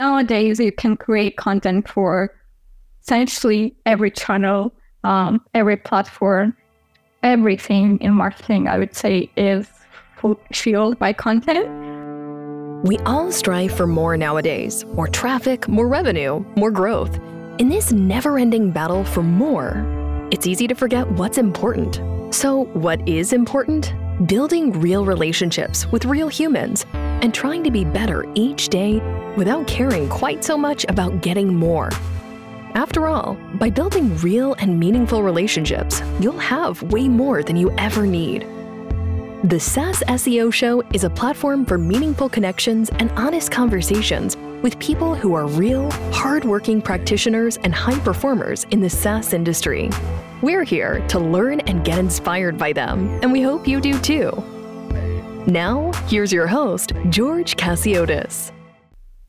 Nowadays, you can create content for essentially every channel, um, every platform, everything in marketing, I would say, is fueled by content. We all strive for more nowadays more traffic, more revenue, more growth. In this never ending battle for more, it's easy to forget what's important. So, what is important? Building real relationships with real humans and trying to be better each day without caring quite so much about getting more. After all, by building real and meaningful relationships, you'll have way more than you ever need. The SaaS SEO Show is a platform for meaningful connections and honest conversations with people who are real, hardworking practitioners and high performers in the SaaS industry. We're here to learn and get inspired by them, and we hope you do too. Now, here's your host, George Chasiotis.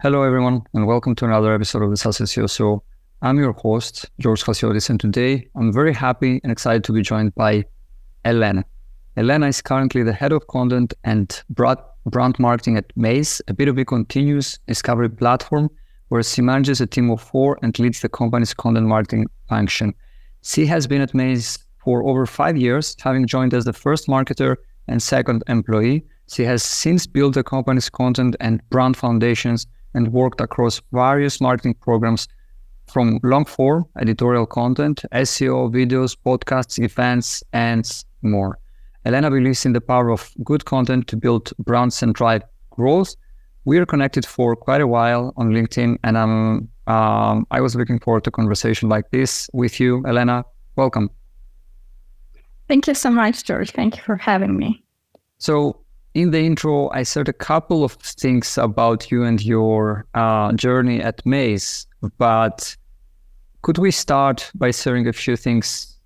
Hello, everyone, and welcome to another episode of the SaaS SEO Show. I'm your host, George Chasiotis, and today I'm very happy and excited to be joined by Elena. Elena is currently the head of content and brand marketing at Maze, a B2B continuous discovery platform where she manages a team of four and leads the company's content marketing function. She has been at Maze for over five years, having joined as the first marketer and second employee. She has since built the company's content and brand foundations and worked across various marketing programs from long form editorial content, SEO, videos, podcasts, events, and more. Elena believes in the power of good content to build brands and drive growth. We are connected for quite a while on LinkedIn, and I'm, um, I was looking forward to a conversation like this with you, Elena. Welcome. Thank you so much, George. Thank you for having me. So, in the intro, I said a couple of things about you and your uh, journey at Maze, but could we start by sharing a few things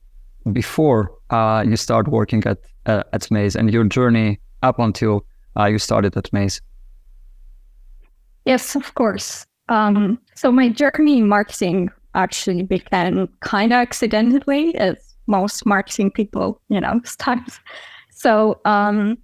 before uh, you start working at uh, at Maze and your journey up until uh, you started at Maze? Yes, of course. Um, so my journey in marketing actually began kind of accidentally, as most marketing people, you know, start. So um,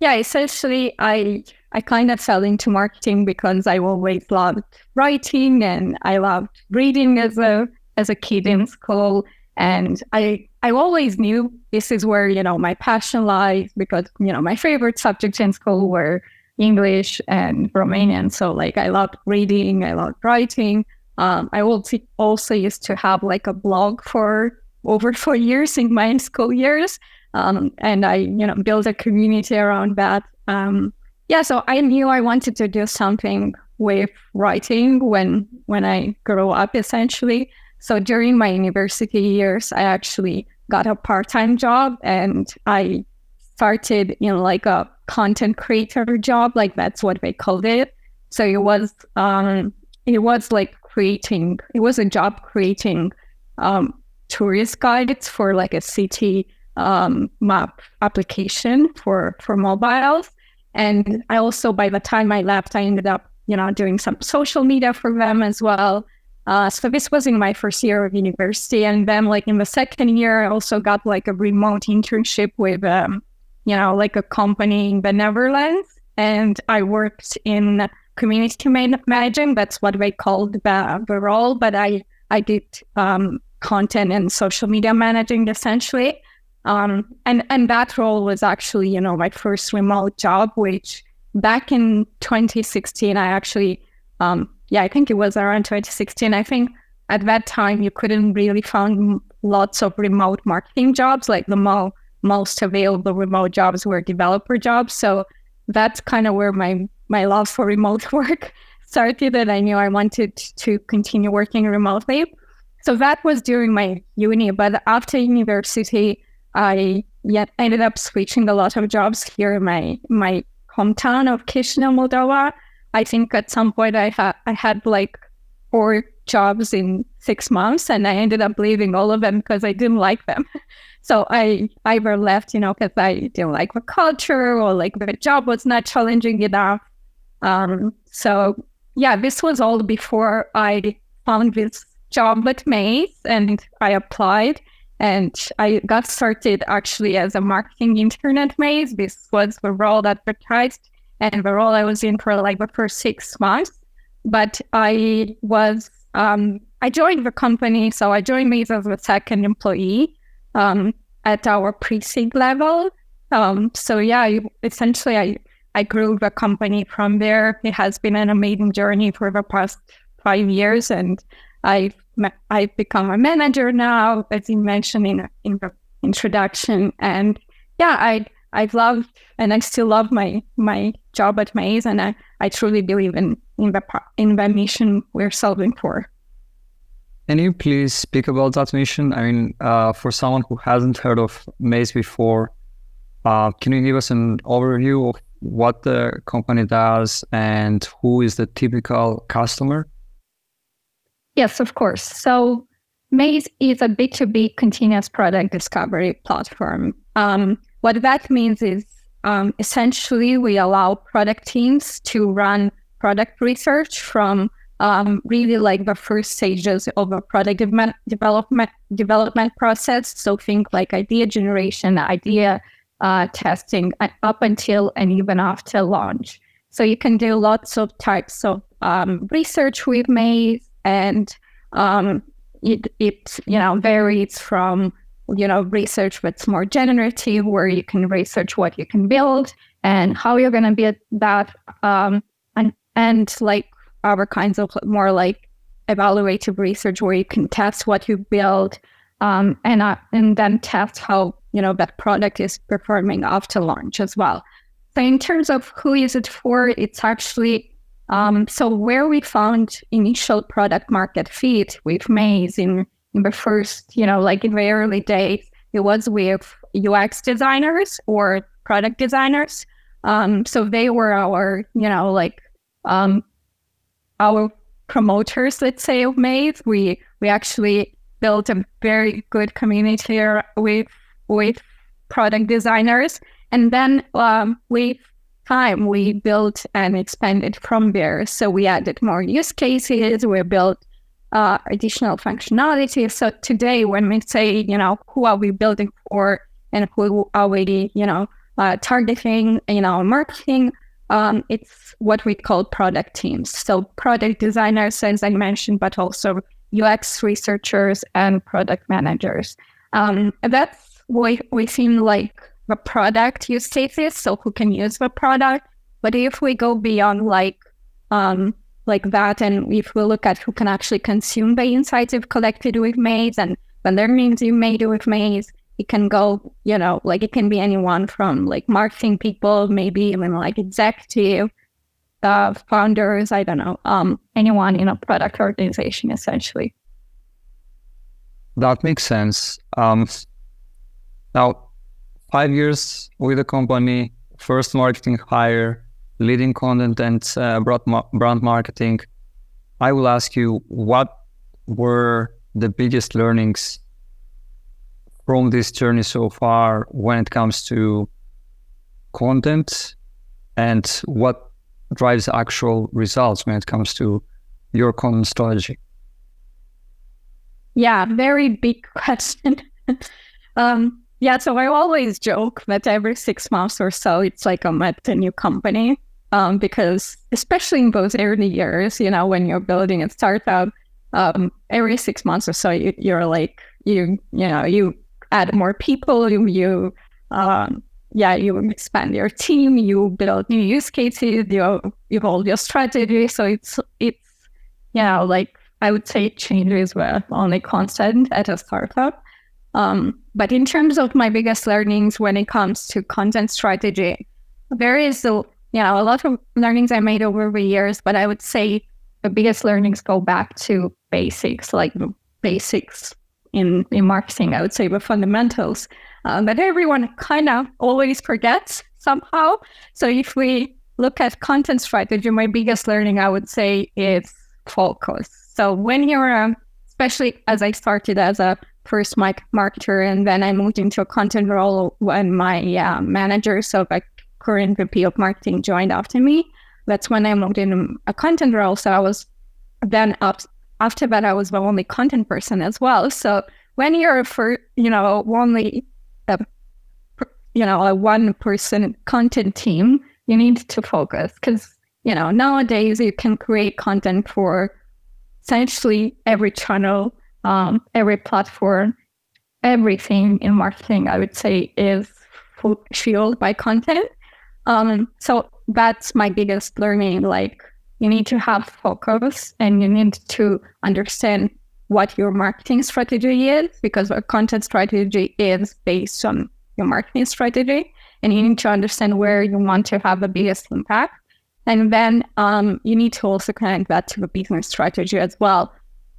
yeah, essentially, I I kind of fell into marketing because I always loved writing and I loved reading as a as a kid in school, and I I always knew this is where, you know, my passion lies because, you know, my favorite subjects in school were English and Romanian. So like I loved reading, I loved writing. Um, I also also used to have like a blog for over four years in my school years. Um, and I, you know, built a community around that. Um, yeah, so I knew I wanted to do something with writing when when I grow up essentially. So during my university years, I actually got a part-time job and I started in like a content creator job, like that's what they called it. So it was um it was like creating it was a job creating um tourist guides for like a city um map application for for mobiles. And I also by the time I left I ended up, you know, doing some social media for them as well. Uh, so this was in my first year of university, and then like in the second year, I also got like a remote internship with, um, you know, like a company in the Netherlands, and I worked in community managing. That's what they called the, the role, but I I did um, content and social media managing essentially, um, and and that role was actually you know my first remote job, which back in 2016 I actually um, yeah, I think it was around 2016. I think at that time you couldn't really find lots of remote marketing jobs. Like the mo- most available remote jobs were developer jobs. So that's kind of where my my love for remote work started. And I knew I wanted to continue working remotely. So that was during my uni. But after university, I yet ended up switching a lot of jobs here in my my hometown of Chisinau, Moldova. I think at some point I had I had like four jobs in six months, and I ended up leaving all of them because I didn't like them. So I either left, you know, because I didn't like the culture or like the job was not challenging enough. Um, so yeah, this was all before I found this job Maze and I applied and I got started actually as a marketing intern at Maze. This was the role advertised and the role I was in for like the first six months. but I was um, I joined the company, so I joined Maze as a second employee um, at our pre-seed level. Um, so yeah, essentially, I I grew the company from there. It has been an amazing journey for the past five years, and I've I've become a manager now, as you mentioned in in the introduction. And yeah, I I've loved and I still love my my job at Maze, and I, I truly believe in in the in the mission we're solving for. Can you please speak about that mission? I mean, uh, for someone who hasn't heard of Maze before, uh, can you give us an overview of what the company does and who is the typical customer? Yes, of course. So Maze is a B2B continuous product discovery platform. Um, what that means is um, essentially we allow product teams to run product research from um, really like the first stages of a product de- development development process. So think like idea generation, idea uh, testing, up until and even after launch. So you can do lots of types of um, research with Maze, and um, it it you know varies from you know research that's more generative, where you can research what you can build and how you're going to build that, um, and and like other kinds of more like evaluative research where you can test what you build um, and uh, and then test how you know that product is performing after launch as well. So in terms of who is it for, it's actually um, so where we found initial product market fit with Maze in, in the first, you know, like in the early days, it was with UX designers or product designers. Um, so they were our, you know, like um, our promoters, let's say, of Maze. We we actually built a very good community with with product designers, and then um, with time we built and expanded from there. So we added more use cases. We built uh, additional functionality. So today, when we say, you know, who are we building for, and who are we, you know, uh, targeting, you know, marketing, um, it's what we call product teams. So product designers, as I mentioned, but also UX researchers and product managers. Um, that's what we seem like the product use cases, so who can use the product. But if we go beyond like um, like that, and if we look at who can actually consume the insights you've collected with Maze and the learnings you made with Maze, it can go, you know, like it can be anyone from like marketing people, maybe even like executive, uh, founders, I don't know, um, anyone in a product organization essentially. That makes sense. Um, now, five years with the company, first marketing hire, leading content and uh, brand marketing. I will ask you what were the biggest learnings from this journey so far when it comes to content and what drives actual results when it comes to your content strategy? Yeah, very big question. um, yeah, so I always joke that every six months or so, it's like I'm at a new company. Um, because especially in those early years, you know, when you're building a startup, um, every six months or so, you, you're like, you, you know, you add more people, you, you um, yeah, you expand your team, you build new use cases, you evolve your strategy. So it's it's you know like I would say changes were only constant at a startup. Um, but in terms of my biggest learnings when it comes to content strategy, there is a you know a lot of learnings I made over the years, but I would say the biggest learnings go back to basics, like basics in, in marketing, I would say the fundamentals uh, that everyone kind of always forgets somehow. So if we look at content strategy, my biggest learning, I would say, is focus. So when you're, um, especially as I started as a first mic marketer, and then I moved into a content role when my uh, manager, so my current VP of marketing, joined after me. That's when I moved in a content role. So I was then up after that, I was the only content person as well. So when you're for you know only a, you know a one person content team, you need to focus because you know, nowadays you can create content for essentially every channel, um, every platform, everything in marketing, I would say, is fueled by content. Um, so that's my biggest learning. Like, you need to have focus and you need to understand what your marketing strategy is because a content strategy is based on your marketing strategy and you need to understand where you want to have the biggest impact and then um, you need to also connect that to the business strategy as well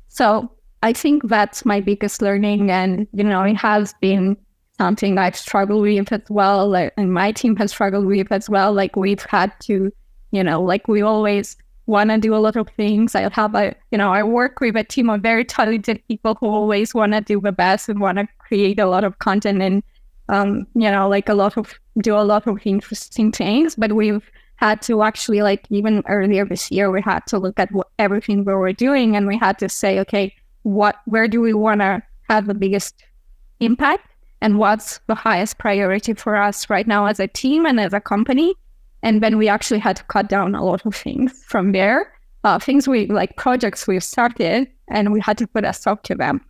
so i think that's my biggest learning and you know it has been something i've struggled with as well like, and my team has struggled with as well like we've had to you know like we always want to do a lot of things. I have a, you know, I work with a team of very talented people who always want to do the best and want to create a lot of content and, um, you know, like a lot of, do a lot of interesting things. But we've had to actually, like, even earlier this year, we had to look at what, everything we were doing and we had to say, okay, what, where do we want to have the biggest impact? And what's the highest priority for us right now as a team and as a company? And then we actually had to cut down a lot of things from there. Uh, things we like projects we started and we had to put a stop to them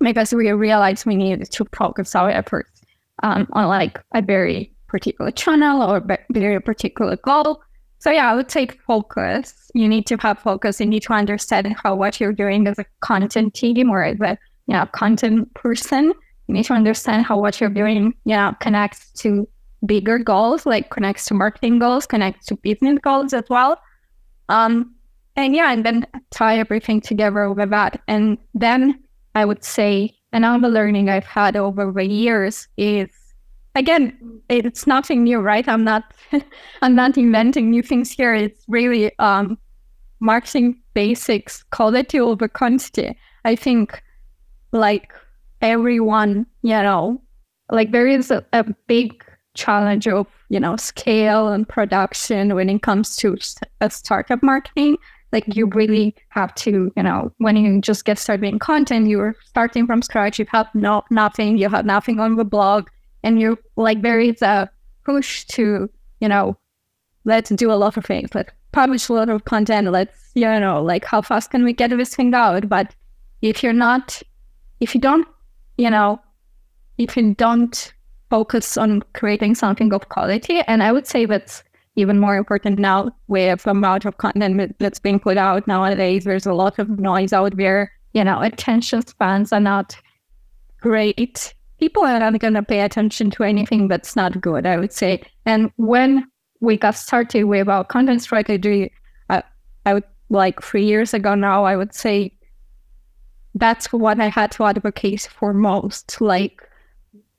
because we realized we needed to focus our efforts um, on like a very particular channel or very particular goal. So yeah, I would say focus. You need to have focus. You need to understand how what you're doing as a content team or as a you know content person. You need to understand how what you're doing, you know, connects to bigger goals, like connects to marketing goals, connects to business goals as well. Um, and yeah, and then tie everything together with that. And then I would say another learning I've had over the years is again, it's nothing new, right? I'm not I'm not inventing new things here. It's really um marketing basics, quality over quantity. I think like everyone, you know, like there is a, a big challenge of you know scale and production when it comes to a startup marketing like you really have to you know when you just get started in content you're starting from scratch you have no nothing you have nothing on the blog and you like there is a push to you know let's do a lot of things let's publish a lot of content let's you know like how fast can we get this thing out but if you're not if you don't you know if you don't focus on creating something of quality. And I would say that's even more important now with the amount of content that's being put out nowadays. There's a lot of noise out there. You know, attention spans are not great. People are not going to pay attention to anything that's not good, I would say. And when we got started with our content strategy, uh, I would like three years ago now, I would say that's what I had to advocate for most. Like,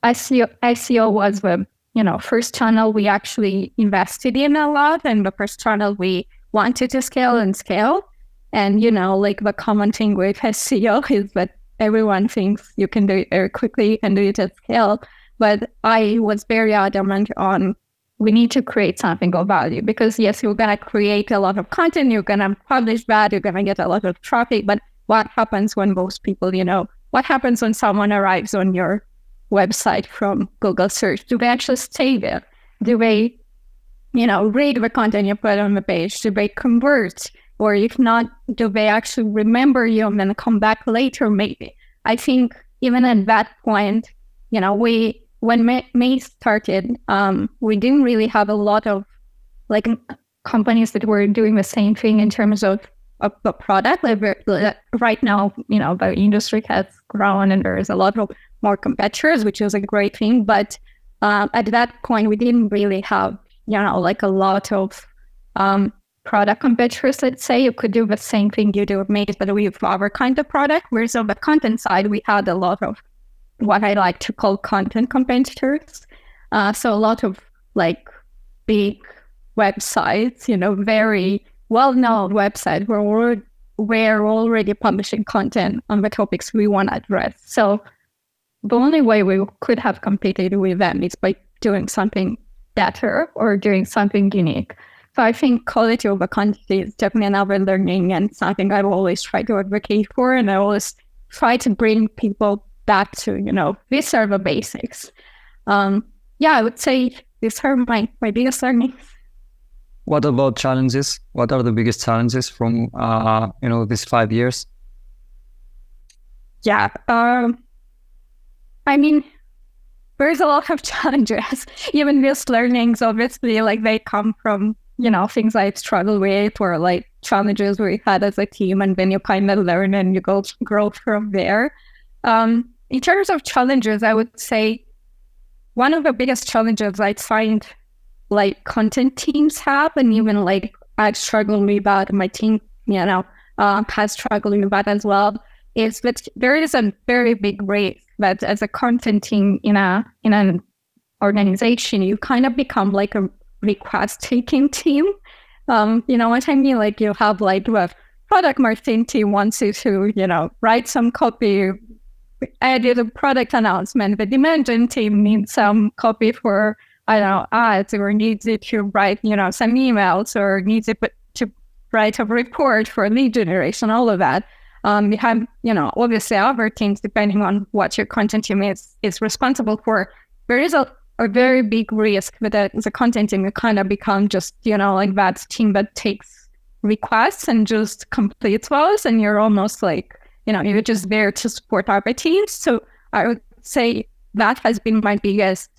SEO, SEO was the you know first channel we actually invested in a lot, and the first channel we wanted to scale and scale. And you know, like the common thing with SEO is that everyone thinks you can do it very quickly, can do it at scale. But I was very adamant on we need to create something of value because yes, you're gonna create a lot of content, you're gonna publish that, you're gonna get a lot of traffic. But what happens when most people, you know, what happens when someone arrives on your website from Google search? Do they actually stay there? Do they, you know, read the content you put on the page? Do they convert? Or if not, do they actually remember you and then come back later? Maybe. I think even at that point, you know, we when Maze, started, um, we didn't really have a lot of like companies that were doing the same thing in terms of of the product. Like right now, you know, the industry has grown and there's a lot of more competitors, which is a great thing. But um, at that point, we didn't really have, you know, like a lot of um, product competitors. Let's say you could do the same thing you do with Maze, but with our kind of product. Whereas on the content side, we had a lot of what I like to call content competitors. Uh, so a lot of like big websites, you know, very well-known websites where we're, we're already publishing content on the topics we want to address. So the only way we could have competed with them is by doing something better or doing something unique. So I think quality over quantity is definitely another learning and something I've always tried to advocate for. And I always try to bring people back to, you know, these are the basics. Um, yeah, I would say these are my, my biggest learnings. what about challenges? What are the biggest challenges from uh, you know these five years? Yeah, um, I mean, there's a lot of challenges. Even these learnings, obviously, like they come from you know things I've struggled with or like challenges we had as a team, and then you kind of learn and you go grow from there. Um, in terms of challenges, I would say one of the biggest challenges I find like content teams have, and even like I've struggled with that, my team, you know, uh, has struggled with that as well, is that there is a very big risk that as a content team in a in an organization, you kind of become like a request taking team. Um, you know what I mean? Like you have like the product marketing team wants you to, you know, write some copy, edit a product announcement. The demand team needs some copy for I don't know, ads or needs it to write, you know, some emails or needs it to write a report for lead generation, all of that. Um, you have, you know, obviously other teams depending on what your content team is is responsible for. There is a, a very big risk that the, a content team you kind of become just, you know, like that team that takes requests and just completes those and you're almost like, you know, you're just there to support other teams. So I would say that has been my biggest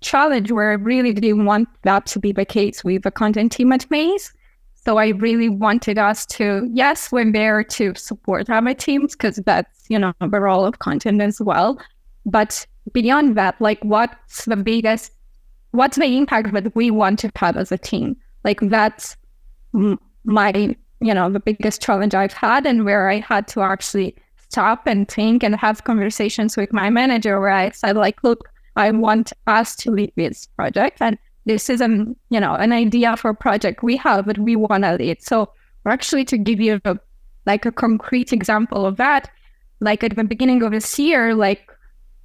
challenge where I really didn't want that to be the case with the content team at Maze. So I really wanted us to, yes, we're there to support our teams because that's, you know, the role of content as well. But beyond that, like what's the biggest, what's the impact that we want to have as a team? Like that's my, you know, the biggest challenge I've had and where I had to actually stop and think and have conversations with my manager where I said like, look, I want us to lead this project. And this is an, you know, an idea for a project we have, but we want to lead. So actually to give you a, like a concrete example of that, like at the beginning of this year, like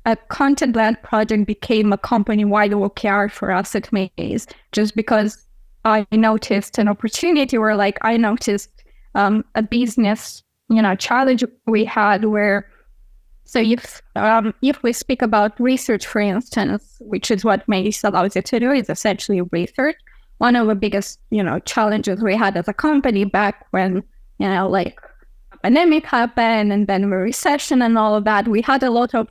a content led project became a company wide OKR for us at Maze, just because I noticed an opportunity where like I noticed um, a business, you know, challenge we had where so if um, if we speak about research, for instance, which is what Maze allows you to do, is essentially research. One of the biggest, you know, challenges we had as a company back when, you know, like pandemic happened and then the recession and all of that, we had a lot of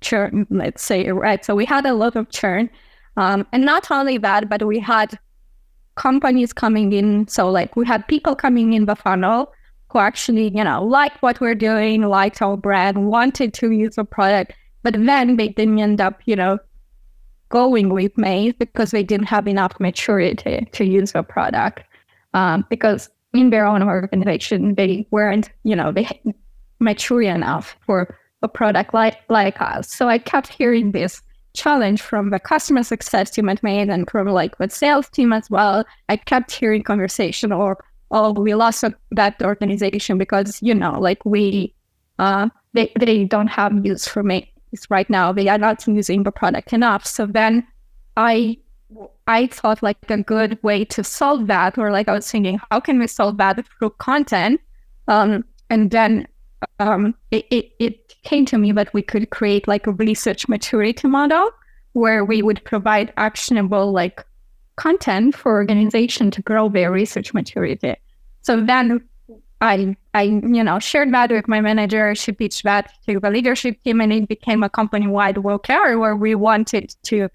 churn, let's say, right? So we had a lot of churn. Um, and not only that, but we had companies coming in. So like we had people coming in the funnel who actually, you know, liked what we're doing, liked our brand, wanted to use the product, but then they didn't end up, you know, going with Maze because they didn't have enough maturity to use the product. Um, because in their own organization, they weren't, you know, they mature enough for a product like like us. So I kept hearing this challenge from the customer success team at Maze and from like the sales team as well. I kept hearing conversation or oh, we lost that organization because, you know, like we, uh, they, they don't have use for me right now. They are not using the product enough. So then I, I thought like a good way to solve that, or like I was thinking, how can we solve that through content? Um, and then um, it, it, it came to me that we could create like a research maturity model where we would provide actionable like content for organization to grow their research maturity. So then I, I, you know, shared that with my manager. She pitched that to the leadership team, and it became a company-wide OKR where we wanted to,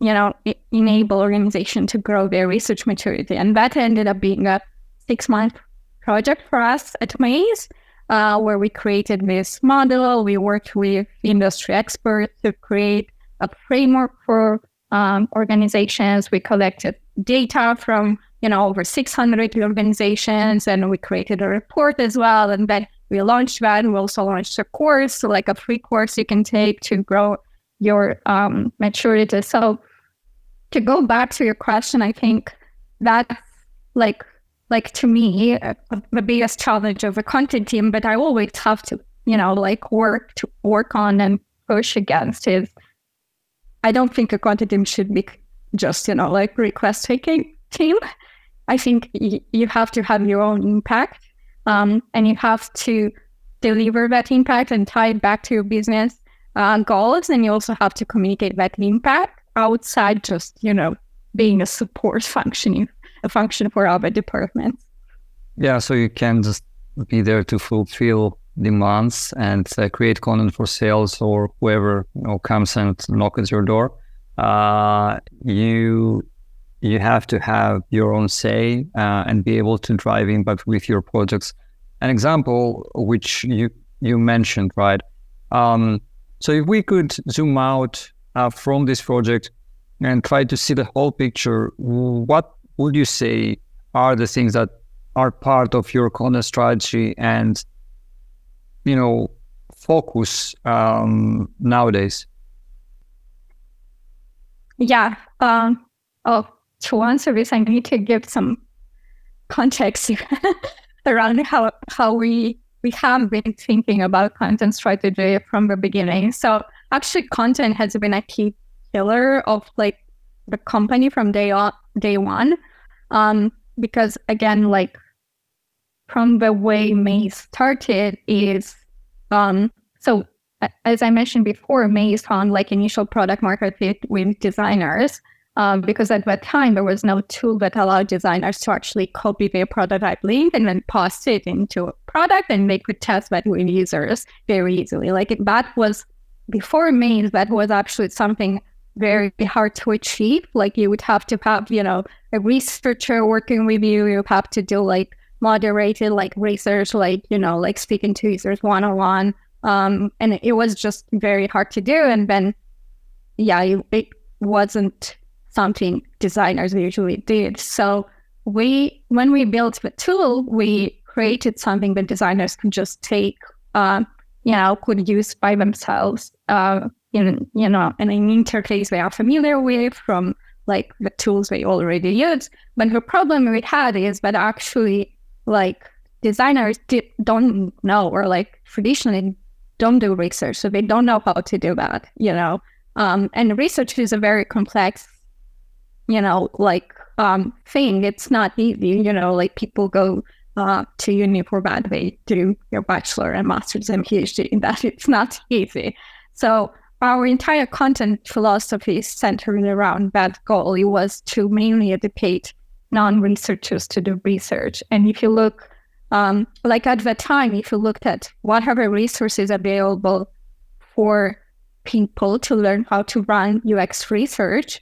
you know, enable organization to grow their research maturity, and that ended up being a six-month project for us at Maze, uh, where we created this model. We worked with industry experts to create a framework for um, organizations. We collected data from you know over 600 organizations, and we created a report as well. And then we launched that. We also launched a course, so like a free course you can take to grow your um, maturity. So to go back to your question, I think that's like like to me uh, the biggest challenge of a content team. But I always have to you know like work to work on and push against is I don't think a content team should be just, you know, like request taking team. I think y- you have to have your own impact um, and you have to deliver that impact and tie it back to your business uh, goals. And you also have to communicate that impact outside just, you know, being a support function, a function for other departments. Yeah, so you can just be there to fulfill demands and uh, create content for sales or whoever you know comes and knocks at your door. Uh, you you have to have your own say uh, and be able to drive impact with your projects. An example which you you mentioned, right? Um, so if we could zoom out uh, from this project and try to see the whole picture, what would you say are the things that are part of your content strategy and you know focus um, nowadays? Yeah. Um, oh, to answer this, I need to give some context around how how we we have been thinking about content strategy from the beginning. So actually, content has been a key pillar of like the company from day on day one, um, because again, like from the way Maze started is um, so as I mentioned before, Maze found like initial product market fit with designers um, because at that time there was no tool that allowed designers to actually copy their prototype link and then pass it into a product and they could test that with users very easily. Like that was before Maze, that was actually something very hard to achieve. Like you would have to have, you know, a researcher working with you. You have to do like moderated like research, like, you know, like speaking to users one on one. Um, and it was just very hard to do. And then, yeah, it, it wasn't something designers usually did. So we, when we built the tool, we created something that designers could just take, uh, you know, could use by themselves uh, in, you know, in an interface they are familiar with from like the tools they already use. But the problem we had is that actually like designers did, don't know or like traditionally don't do research. So they don't know how to do that, you know. Um, and research is a very complex you know, like um, thing. It's not easy, you know, like people go uh, to uni for that. They do your bachelor and master's and PhD in that. It's not easy. So our entire content philosophy is centered around that goal. It was to mainly educate non-researchers to do research. And if you look, um, like at the time, if you looked at whatever resources available for people to learn how to run UX research,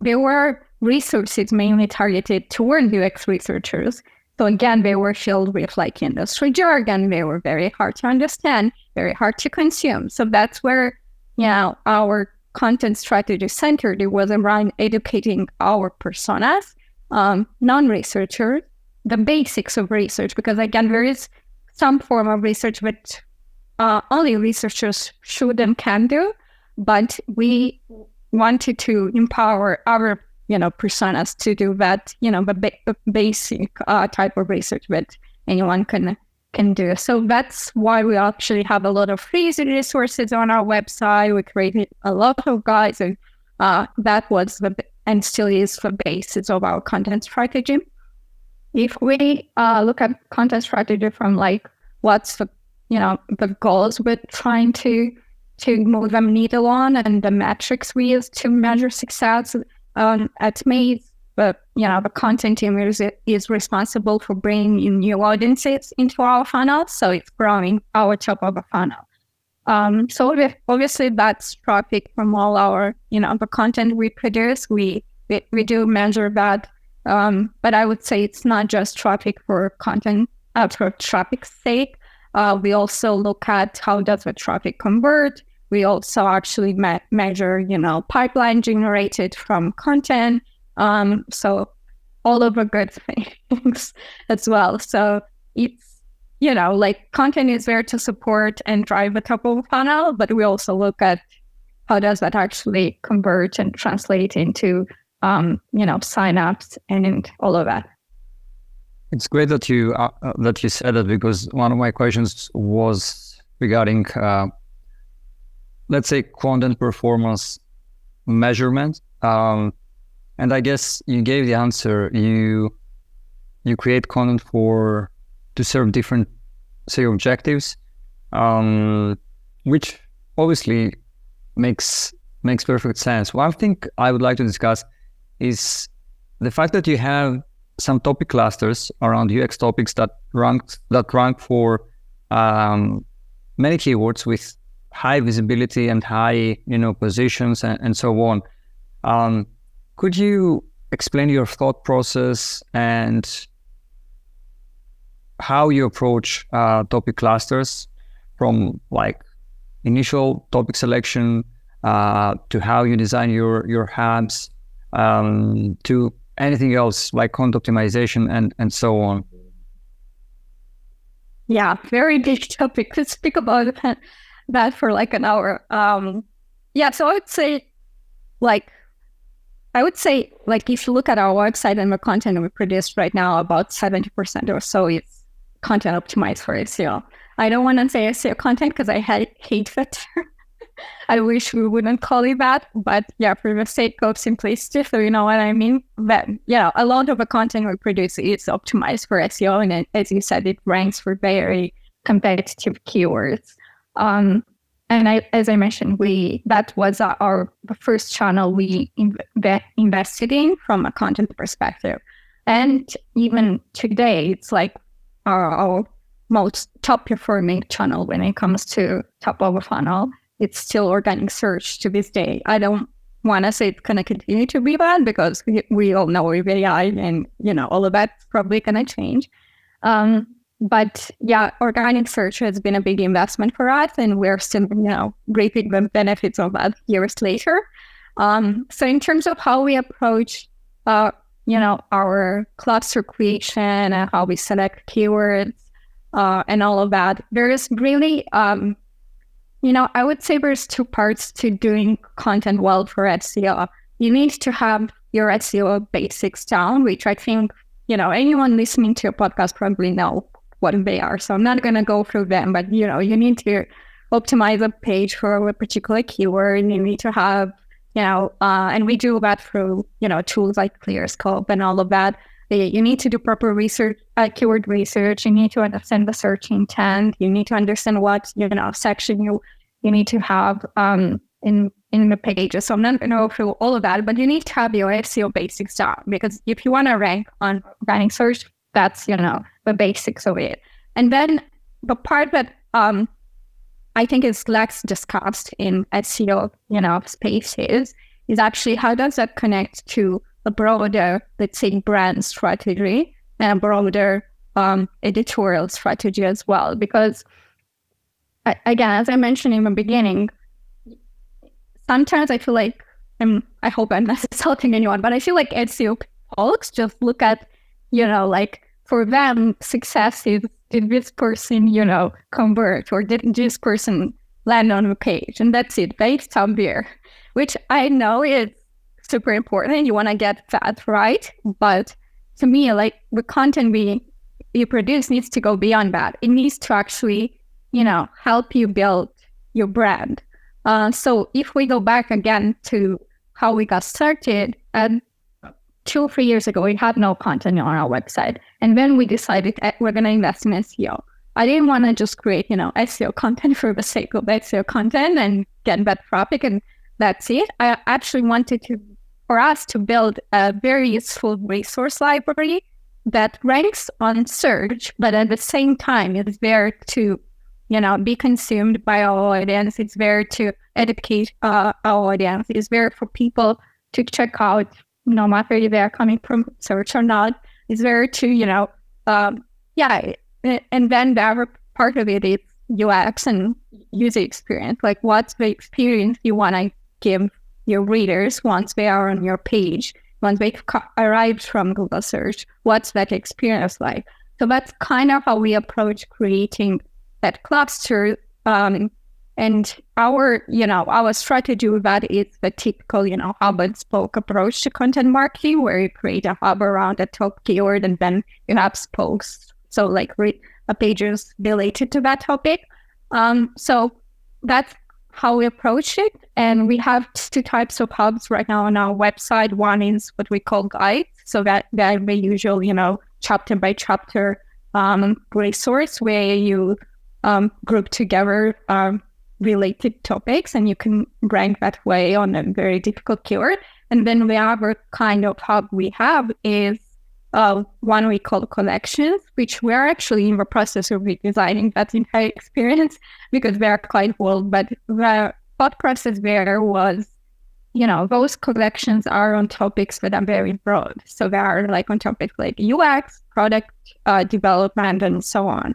there were resources mainly targeted toward UX researchers. So again, they were filled with like industry jargon. They were very hard to understand, very hard to consume. So that's where, know, our content strategy centered. It was around educating our personas, um, non-researchers, the basics of research, because again, there is some form of research that uh, only researchers should and can do, but we wanted to empower our you know, personas to do that, you know, the, ba- basic uh, type of research that anyone can can do. So that's why we actually have a lot of free resources on our website. We created a lot of guides, and uh, that was the and still is the basis of our content strategy. If we uh, look at content strategy from like what's the you know the goals we're trying to to move the needle on and the metrics we use to measure success um, at Maze, but you know, the content team is, is responsible for bringing in new audiences into our funnel. So it's growing our top of the funnel. Um, so obviously that's traffic from all our, you know, the content we produce. We we, we do measure that, um, but I would say it's not just traffic for content uh, for traffic's sake. Uh, we also look at how does the traffic convert, we also actually me- measure, you know, pipeline generated from content. Um, so all of the good things as well. So it's, you know, like content is there to support and drive the top of funnel, but we also look at how does that actually convert and translate into, um, you know, signups and all of that. It's great that you uh, that you said that because one of my questions was regarding uh, let's say content performance measurement. Um, and I guess you gave the answer. You you create content for to serve different say objectives, um, which obviously makes makes perfect sense. One thing I would like to discuss is the fact that you have some topic clusters around UX topics that rank that rank for um, many keywords with high visibility and high you know positions and, and so on. Um, could you explain your thought process and how you approach uh, topic clusters from like initial topic selection uh, to how you design your your hubs um, to anything else like content optimization and and so on? Yeah very big topic to speak about that for like an hour. Um yeah so i would say like I would say, like, if you look at our website and the content we produce right now, about 70% or so is content optimized for SEO. I don't want to say SEO content because I hate that I wish we wouldn't call it that, but yeah, for the sake of simplicity, so you know what I mean. But yeah, a lot of the content we produce is optimized for SEO, and as you said, it ranks for very competitive keywords. Um, and I, as I mentioned, we that was our, first channel we inv- invested in from a content perspective, and even today, it's like our, our most top performing channel when it comes to top of funnel. It's still organic search to this day. I don't want to say it's going to continue to be that because we, all know with AI and you know all of that's probably going to change. Um, but yeah, organic search has been a big investment for us, and we're still, you know, reaping the benefits of that years later. Um, so in terms of how we approach, uh, you know, our cluster creation and how we select keywords uh, and all of that, there is really, um, you know, I would say there's two parts to doing content well for SEO. You need to have your SEO basics down, which I think, you know, anyone listening to a podcast probably know what they are. So I'm not going to go through them, but you know, you need to optimize a page for a particular keyword. You need to have, you know, uh, and we do that through, you know, tools like Clearscope and all of that. You need to do proper research, uh, keyword research. You need to understand the search intent. You need to understand what, you know, section you, you need to have um, in in the pages. So I'm not going to go through all of that, but you need to have your SEO basics down because if you want to rank on running search, that's you know the basics of it. And then the part that um, I think is less discussed in SEO, you know, spaces is actually how does that connect to a broader, let's say, brand strategy and broader um, editorial strategy as well. Because again, as I mentioned in the beginning, sometimes I feel like I'm, I hope I'm not insulting anyone, but I feel like SEO folks just look at, you know, like for them, success is did this person, you know, convert or did this person land on a page? And that's it. based on beer which I know is super important. You want to get that right. But to me, like the content we you produce needs to go beyond that. It needs to actually, you know, help you build your brand. Uh, so if we go back again to how we got started, and two or three years ago, we had no content on our website. And then we decided we're going to invest in SEO. I didn't want to just create, you know, SEO content for the sake of SEO content and get better traffic and that's it. I actually wanted to, for us to build a very useful resource library that ranks on search, but at the same time is there to, you know, be consumed by our audience. It's there to educate uh, our audience. It's there for people to check out no matter if they're coming from search or not, is very to, you know, um, yeah. And then the other part of it is UX and user experience. Like, what's the experience you want to give your readers once they are on your page, once they arrived from Google search? What's that experience like? So that's kind of how we approach creating that cluster. Um, and our, you know, our strategy with that is the typical, you know, hub and spoke approach to content marketing, where you create a hub around a top keyword and then you have spokes. So like re- a pages related to that topic. Um, so that's how we approach it. And we have two types of hubs right now on our website. One is what we call guides. So that that the usual, you know, chapter by chapter um, resource where you um, group together um, related topics and you can rank that way on a very difficult keyword. And then the other kind of hub we have is uh, one we call collections, which we're actually in the process of redesigning that entire experience because they're quite old. But the thought process there was, you know, those collections are on topics that are very broad. So they are like on topics like UX, product uh, development, and so on.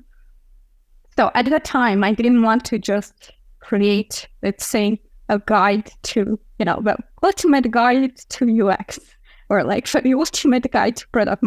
So at the time, I didn't want to just create, let's say, a guide to, you know, the ultimate guide to UX or like for the ultimate guide to product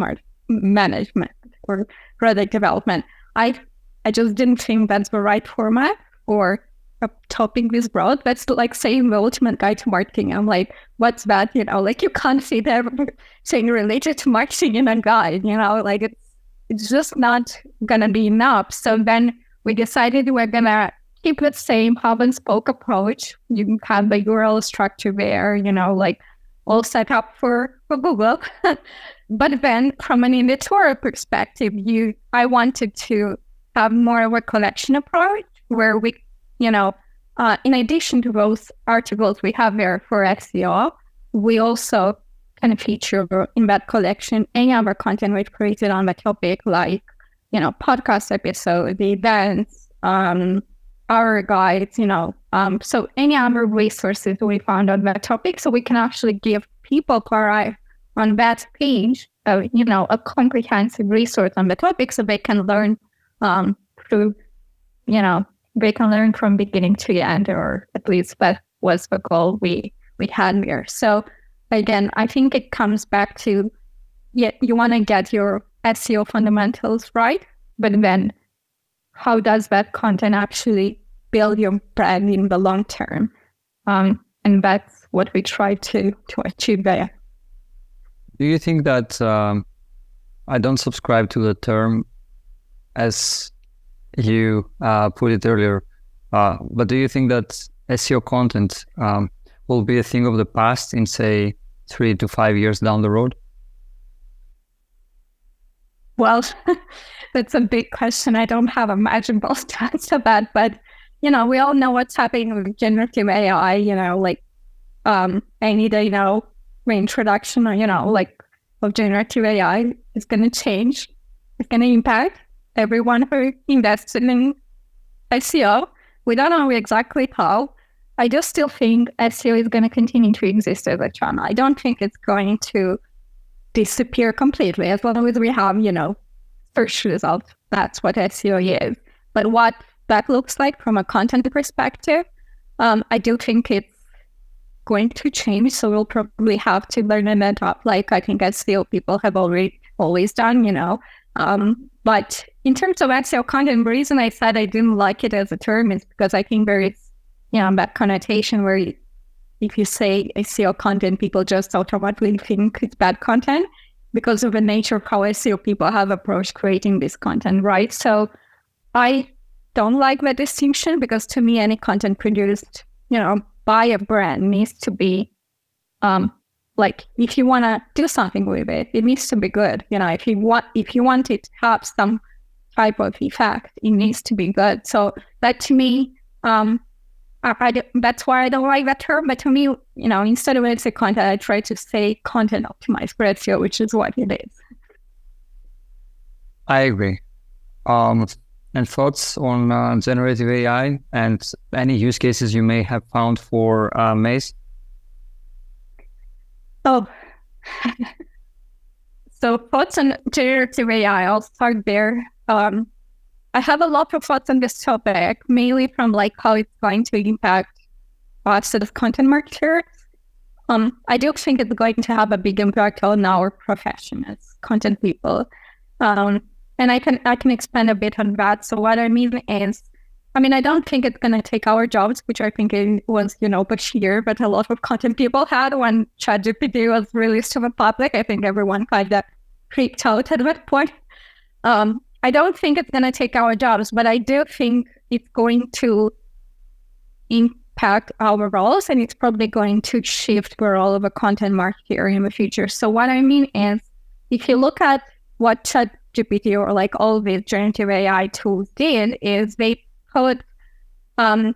management or product development. I I just didn't think that's the right format or a topic this broad. That's like saying the ultimate guide to marketing. I'm like, what's that? You know, like you can't see that saying related to marketing in a guide, you know, like it's it's just not gonna be enough. So then we decided we're gonna keep the same hub and spoke approach. You can have the URL structure there, you know, like all set up for, for Google. but then from an editorial perspective, you I wanted to have more of a collection approach where we, you know, uh, in addition to those articles we have there for SEO, we also kind of feature in that collection any other content we've created on the topic, like, you know, podcast episode, the events, um, our guides, you know, um, so any other resources we found on that topic, so we can actually give people who on that page, uh, you know, a comprehensive resource on the topic, so they can learn um, through, you know, they can learn from beginning to end, or at least that was the goal we we had here. So again, I think it comes back to yeah, you want to get your SEO fundamentals right, but then how does that content actually build your brand in the long term? Um, and that's what we try to to achieve there. Do you think that um, I don't subscribe to the term as you uh, put it earlier, uh, but do you think that SEO content um, will be a thing of the past in say three to five years down the road? Well, that's a big question. I don't have a magic ball to answer that, but you know, we all know what's happening with generative AI. You know, like um, any day now, reintroduction, or you know, like of generative AI is going to change. It's going to impact everyone who invests in SEO. We don't know exactly how. I just still think SEO is going to continue to exist as a channel. I don't think it's going to disappear completely as long as we have, you know, search results. That's what SEO is. But what that looks like from a content perspective, um, I do think it's going to change. So we'll probably have to learn and adopt, like I think SEO people have already always done, you know. Um, but in terms of SEO content, the reason I said I didn't like it as a term is because I think there is, you know, that connotation where if you say SEO content, people just automatically think it's bad content because of the nature of how SEO people have approached creating this content, right? So I don't like that distinction because to me, any content produced, you know, by a brand needs to be, um, like if you want to do something with it, it needs to be good. You know, if you want, if you want it to have some type of effect, it needs to be good. So that to me, um, I, I, that's why I don't like that term. But to me, you know, instead of when say content, I try to say content optimized SEO, which is what it is. I agree. Um, and thoughts on uh, generative AI and any use cases you may have found for uh, Maze? Oh, so thoughts on generative AI. I'll start there. Um, I have a lot of thoughts on this topic, mainly from like how it's going to impact us as content marketers. Um, I do think it's going to have a big impact on our profession as content people. Um, and I can I can expand a bit on that. So what I mean is, I mean I don't think it's gonna take our jobs, which I think it was you know but Bashir, but a lot of content people had when ChatGPT was released to the public. I think everyone kind of freaked out at that point. Um, I don't think it's going to take our jobs, but I do think it's going to impact our roles and it's probably going to shift the role of a content marketer in the future. So, what I mean is, if you look at what ChatGPT or like all these generative AI tools did, is they put, um,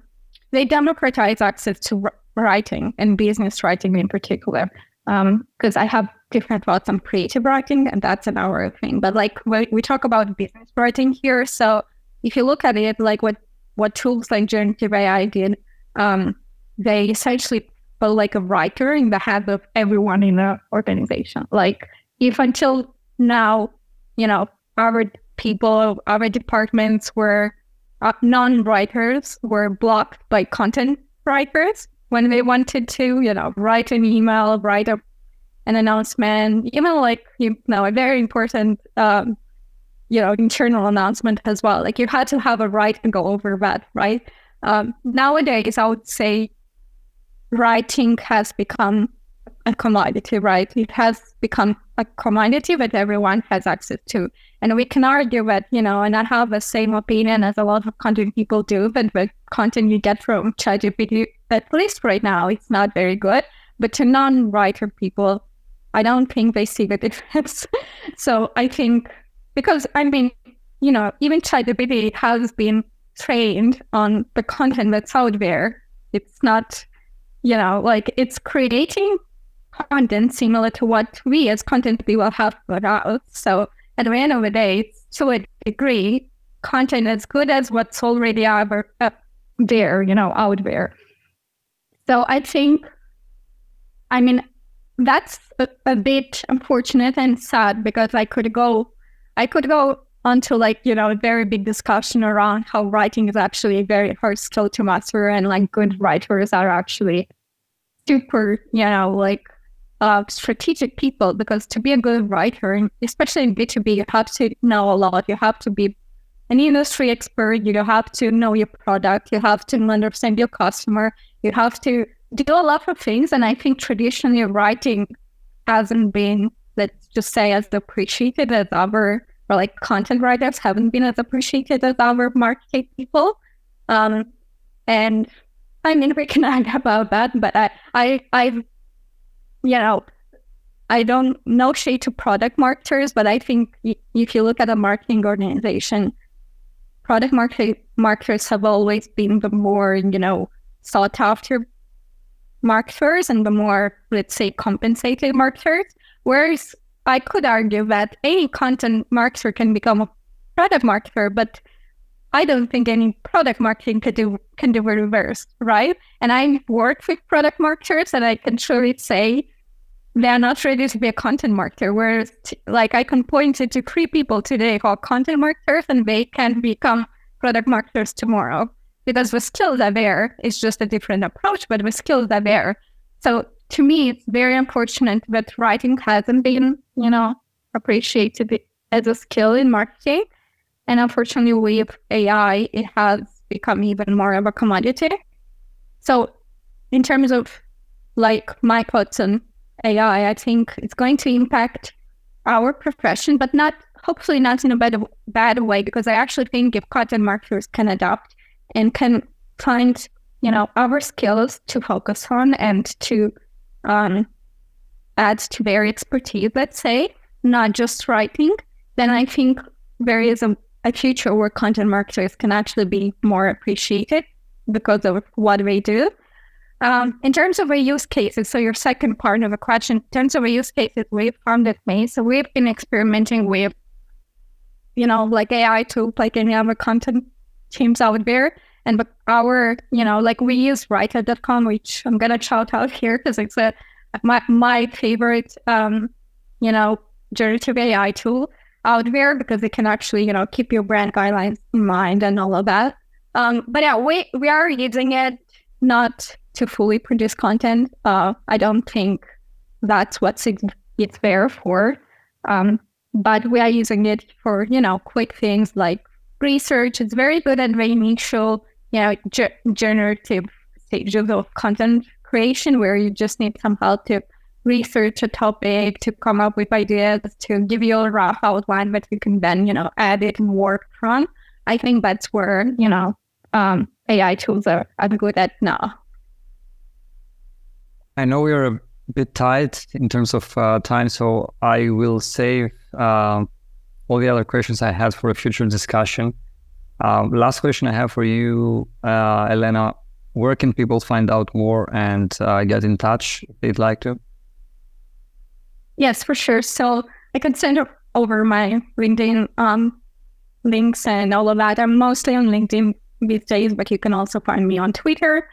they democratize access to writing and business writing in particular. Because um, I have different thoughts on creative writing, and that's another thing. But like we, we talk about business writing here, so if you look at it, like what what tools like generative AI did, um, they essentially put like a writer in the head of everyone in the organization. Like if until now, you know, our people, our departments were uh, non-writers were blocked by content writers when they wanted to, you know, write an email, write a, an announcement, even like you know a very important, um, you know, internal announcement as well. Like you had to have a right to go over that, right? Um, nowadays, I would say writing has become a commodity, right? It has become a commodity that everyone has access to. And we can argue that, you know, and I have the same opinion as a lot of content people do, but the content you get from ChatGPT, at least right now, it's not very good. But to non-writer people, I don't think they see the difference. so I think because I mean, you know, even ChatGPT has been trained on the content that's out there. It's not, you know, like it's creating content similar to what we as content people have put out. So at the end of the day, to a degree, content as good as what's already out uh, there, you know, out there. So I think, I mean, that's a, a bit unfortunate and sad because I could go, I could go onto like you know a very big discussion around how writing is actually a very hard skill to master and like good writers are actually super you know like uh, strategic people because to be a good writer, especially in B2B, you have to know a lot. You have to be an industry expert. You have to know your product. You have to understand your customer. You have to do a lot of things. And I think traditionally writing hasn't been, let's just say, as appreciated as other, or like content writers haven't been as appreciated as other marketing people. Um, and I mean, we can argue about that, but I, I, I've you know, I don't know shade to product marketers, but I think if you look at a marketing organization, product market marketers have always been the more, you know, sought after marketers and the more, let's say, compensated marketers. Whereas I could argue that any content marketer can become a product marketer, but I don't think any product marketing can do can do the reverse, right? And I work with product marketers, and I can truly say they are not ready to be a content marketer. Whereas, like I can point to three people today who are content marketers, and they can become product marketers tomorrow because the skills are there. It's just a different approach, but the skills are there. So to me, it's very unfortunate that writing hasn't been, you know, appreciated as a skill in marketing. And unfortunately, with AI, it has become even more of a commodity. So, in terms of like my thoughts on AI, I think it's going to impact our profession, but not hopefully not in a bad bad way because I actually think if content marketers can adapt and can find you know our skills to focus on and to um, add to their expertise, let's say, not just writing, then I think there is a, a future where content marketers can actually be more appreciated because of what they do. Um, in terms of our use cases, so your second part of the question, in terms of our use cases, we've found it made. So we've been experimenting with, you know, like AI tools, like any other content teams out there. And our, you know, like we use writer.com, which I'm to shout out here because it's a, my, my favorite, um, you know, generative AI tool out there because it can actually, you know, keep your brand guidelines in mind and all of that. Um, but yeah, we, we are using it not to fully produce content. Uh, I don't think that's what it's there for. Um, but we are using it for, you know, quick things like research. It's very good at the initial, you know, ge- generative stages of content creation where you just need some help to research a topic, to come up with ideas, to give you a rough outline that you can then, you know, edit and work from. I think that's where, you know, um, AI tools are, are good at now. I know we are a bit tight in terms of uh, time, so I will save uh, all the other questions I had for a future discussion. Um, last question I have for you, uh, Elena. Where can people find out more and uh, get in touch if they'd like to? Yes, for sure. So I can send over my LinkedIn um, links and all of that. I'm mostly on LinkedIn these days, but you can also find me on Twitter.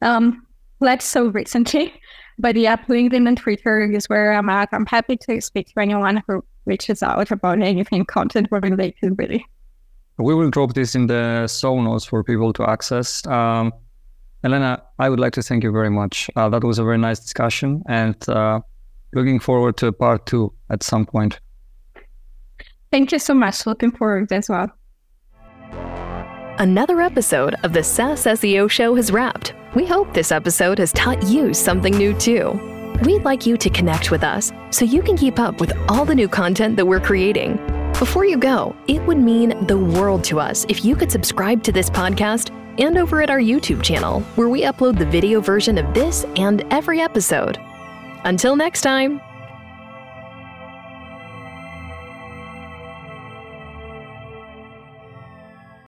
Um, less so recently, but yeah, LinkedIn and Twitter is where I'm at. I'm happy to speak to anyone who reaches out about anything content related, really. We will drop this in the show notes for people to access. Um, Elena, I would like to thank you very much. Uh, that was a very nice discussion, and uh, looking forward to part two at some point. Thank you so much. Looking forward as well. Another episode of the SaaS SEO Show has wrapped. We hope this episode has taught you something new too. We'd like you to connect with us so you can keep up with all the new content that we're creating. Before you go, it would mean the world to us if you could subscribe to this podcast and over at our YouTube channel, where we upload the video version of this and every episode. Until next time.